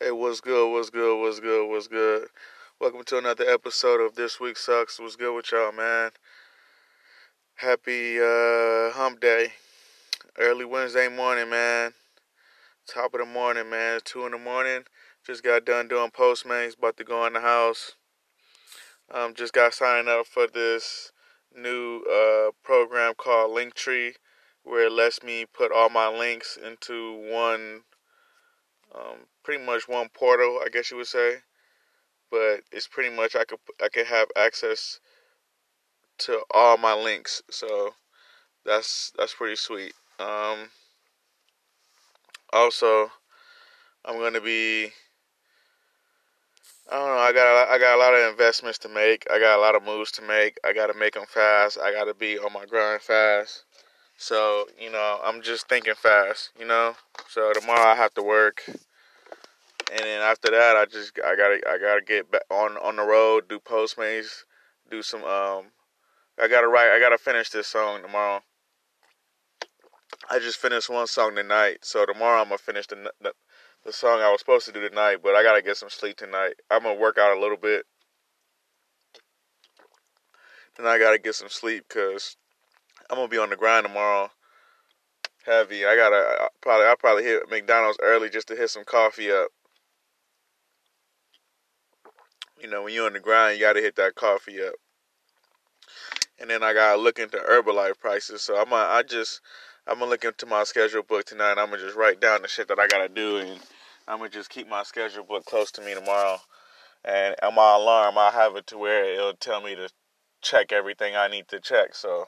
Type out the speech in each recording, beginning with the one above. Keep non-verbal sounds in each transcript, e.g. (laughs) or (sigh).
Hey, what's good? What's good? What's good? What's good? Welcome to another episode of This Week Sucks. What's good with y'all, man? Happy uh, hump day. Early Wednesday morning, man. Top of the morning, man. Two in the morning. Just got done doing Postmates. About to go in the house. Um, just got signed up for this new uh, program called Linktree, where it lets me put all my links into one um, pretty much one portal, I guess you would say. But it's pretty much I could I could have access to all my links, so that's that's pretty sweet. Um, also, I'm gonna be I don't know. I got I got a lot of investments to make. I got a lot of moves to make. I got to make them fast. I got to be on my grind fast. So you know, I'm just thinking fast. You know. So tomorrow I have to work and then after that, I just I gotta I gotta get back on on the road, do Postmates, do some um. I gotta write. I gotta finish this song tomorrow. I just finished one song tonight, so tomorrow I'm gonna finish the, the the song I was supposed to do tonight. But I gotta get some sleep tonight. I'm gonna work out a little bit, then I gotta get some sleep because I'm gonna be on the grind tomorrow. Heavy. I gotta I probably I probably hit McDonald's early just to hit some coffee up. You know, when you're on the grind, you got to hit that coffee up. And then I got to look into Herbalife prices. So I'm gonna, I just, I'm to look into my schedule book tonight. I'm to just write down the shit that I got to do. And I'm to just keep my schedule book close to me tomorrow. And on my alarm, I'll have it to where it'll tell me to check everything I need to check. So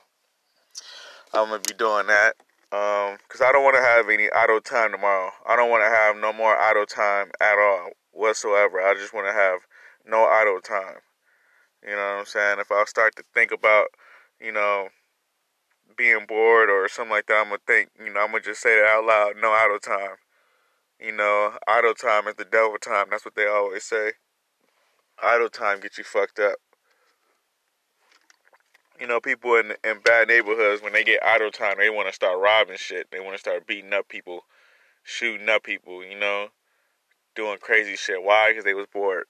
I'm to be doing that. Um, cause I don't want to have any idle time tomorrow. I don't want to have no more idle time at all whatsoever. I just want to have no idle time. You know what I'm saying? If I start to think about, you know, being bored or something like that, I'm gonna think, you know, I'm gonna just say that out loud. No idle time. You know, idle time is the devil time. That's what they always say. Idle time gets you fucked up. You know, people in in bad neighborhoods when they get idle time, they want to start robbing shit. They want to start beating up people, shooting up people. You know, doing crazy shit. Why? Because they was bored.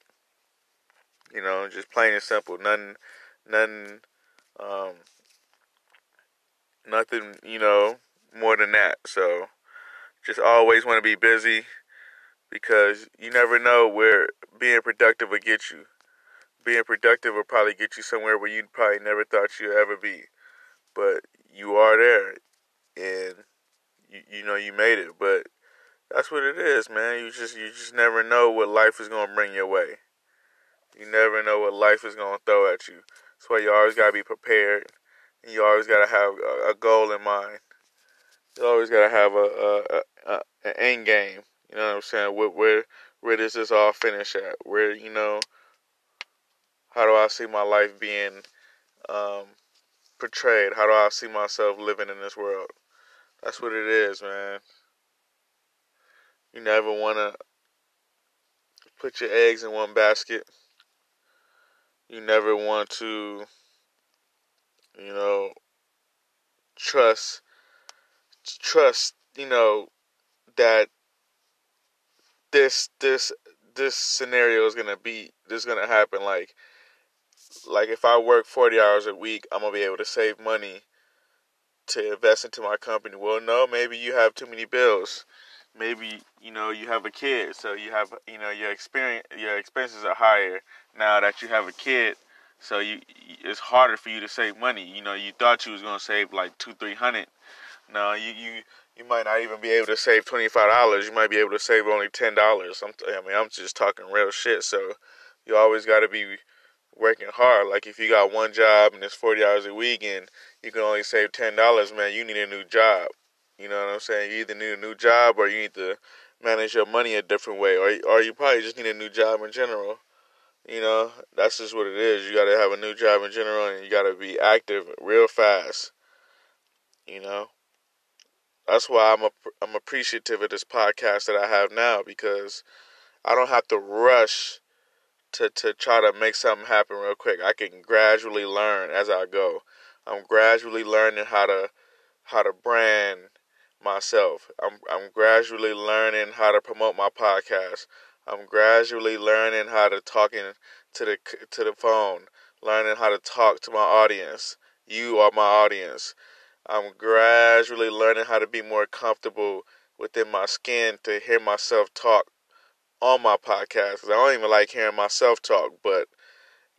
You know, just plain and simple. Nothing, nothing, um, nothing. You know, more than that. So, just always want to be busy because you never know where being productive will get you. Being productive will probably get you somewhere where you probably never thought you'd ever be, but you are there, and you you know you made it. But that's what it is, man. You just you just never know what life is gonna bring your way. You never know what life is to throw at you. That's why you always got to be prepared. And you always got to have a, a, goal in mind. You always got to have a, a, a, an end game. You know what I'm saying? Where, where, where does this all finish at? Where, you know, how do I see my life being um, portrayed? How do I see myself living in this world? That's what it is, man. You never want to put your eggs in one basket you never want to, you know, trust, trust, you know, that this, this, this scenario is gonna be, this is gonna happen. Like, like if I work 40 hours a week, I'm gonna be able to save money to invest into my company. Well, no, maybe you have too many bills. Maybe you know you have a kid, so you have you know your experience, your expenses are higher now that you have a kid, so you it's harder for you to save money. You know, you thought you was gonna save like two, three hundred. No, you you you might not even be able to save twenty five dollars. You might be able to save only ten dollars. I mean, I'm just talking real shit. So you always got to be working hard. Like if you got one job and it's forty hours a week and you can only save ten dollars, man, you need a new job. You know what I'm saying? You either need a new job or you need to manage your money a different way, or or you probably just need a new job in general. You know, that's just what it is. You got to have a new job in general, and you got to be active real fast. You know, that's why I'm a, I'm appreciative of this podcast that I have now because I don't have to rush to to try to make something happen real quick. I can gradually learn as I go. I'm gradually learning how to how to brand myself. I'm I'm gradually learning how to promote my podcast. I'm gradually learning how to talking to the to the phone, learning how to talk to my audience. You are my audience. I'm gradually learning how to be more comfortable within my skin to hear myself talk on my podcast. because I don't even like hearing myself talk, but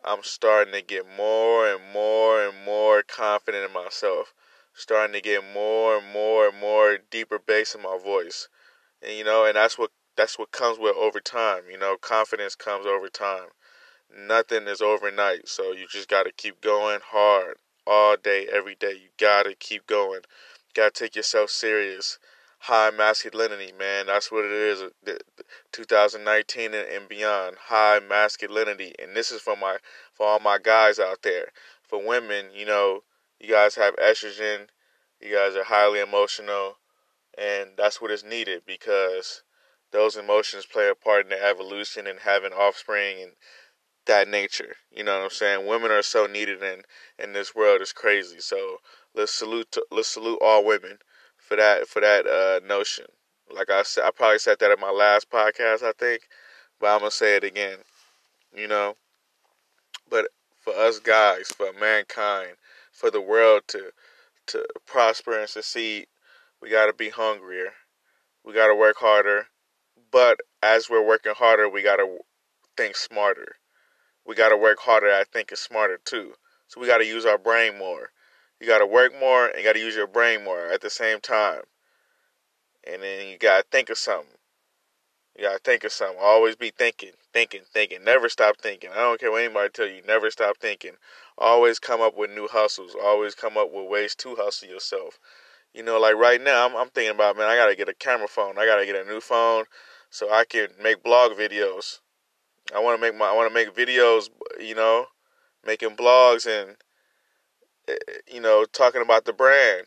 I'm starting to get more and more and more confident in myself. Starting to get more and more and more deeper bass in my voice. And you know, and that's what that's what comes with over time. You know, confidence comes over time. Nothing is overnight, so you just got to keep going hard all day, every day. You got to keep going. Got to take yourself serious. High masculinity, man. That's what it is. 2019 and beyond. High masculinity, and this is for my for all my guys out there. For women, you know, you guys have estrogen. You guys are highly emotional, and that's what is needed because those emotions play a part in the evolution and having offspring and that nature. You know what I'm saying? Women are so needed in in this world. It's crazy. So let's salute to, let's salute all women for that for that uh, notion. Like I said, I probably said that in my last podcast, I think, but I'm gonna say it again. You know, but for us guys, for mankind, for the world to to prosper and succeed, we gotta be hungrier. We gotta work harder. But as we're working harder, we gotta think smarter. We gotta work harder at thinking smarter too. So we gotta use our brain more. You gotta work more and you gotta use your brain more at the same time. And then you gotta think of something. You gotta think of something. Always be thinking, thinking, thinking. Never stop thinking. I don't care what anybody tell you. Never stop thinking. Always come up with new hustles. Always come up with ways to hustle yourself. You know, like right now, I'm, I'm thinking about man. I gotta get a camera phone. I gotta get a new phone so I can make blog videos. I want to make my I want to make videos, you know, making blogs and you know talking about the brand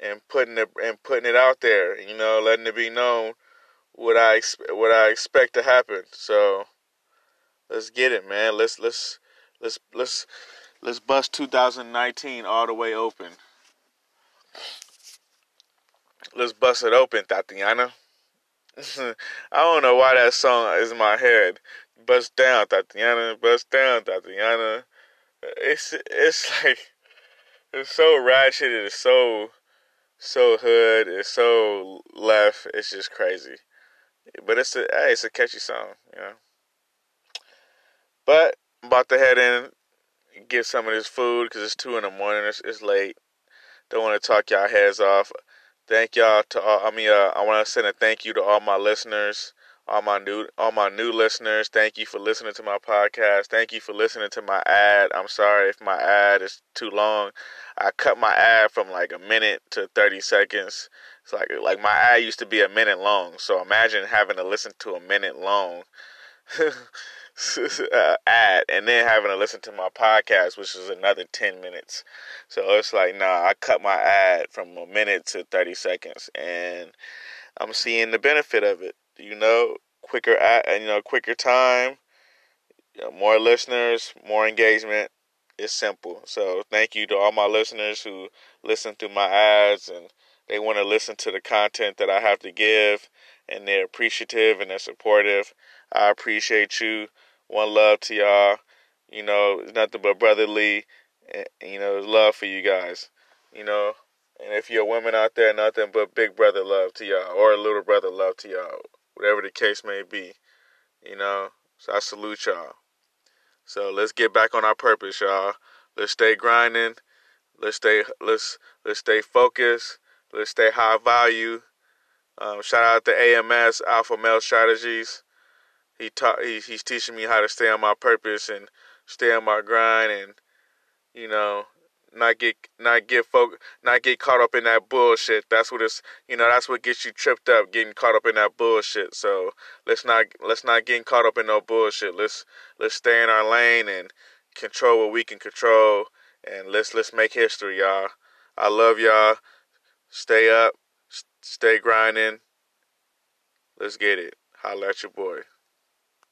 and putting it and putting it out there, you know, letting it be known what I what I expect to happen. So let's get it, man. Let's let's let's let's let's bust 2019 all the way open. Let's bust it open, Tatiana. (laughs) I don't know why that song is in my head. Bust down, Tatiana. Bust down, Tatiana. It's it's like it's so ratchet. It's so so hood. It's so left. It's just crazy. But it's a hey, it's a catchy song, you know. But I'm about to head in, get some of this food because it's two in the morning. It's, it's late. Don't want to talk y'all heads off. Thank y'all to all. I mean, uh, I want to send a thank you to all my listeners, all my new, all my new listeners. Thank you for listening to my podcast. Thank you for listening to my ad. I'm sorry if my ad is too long. I cut my ad from like a minute to 30 seconds. It's like like my ad used to be a minute long. So imagine having to listen to a minute long. (laughs) uh, ad and then having to listen to my podcast, which is another 10 minutes. So it's like, nah, I cut my ad from a minute to 30 seconds and I'm seeing the benefit of it. You know, quicker, ad, uh, you know, quicker time, you know, more listeners, more engagement. It's simple. So thank you to all my listeners who listen to my ads and they want to listen to the content that I have to give and they're appreciative and they're supportive. I appreciate you. One love to y'all. You know, it's nothing but brotherly. Eh, and, you know, love for you guys. You know, and if you're women out there, nothing but big brother love to y'all, or little brother love to y'all, whatever the case may be. You know, so I salute y'all. So let's get back on our purpose, y'all. Let's stay grinding. Let's stay let's let's stay focused. Let's stay high value. Um, shout out to AMS Alpha Male Strategies he taught he, he's teaching me how to stay on my purpose and stay on my grind and you know not get not get folk not get caught up in that bullshit. That's what it's you know that's what gets you tripped up, getting caught up in that bullshit. So let's not let's not get caught up in no bullshit. Let's let's stay in our lane and control what we can control and let's let's make history, y'all. I love y'all. Stay up, stay grinding. Let's get it. Holla at your boy.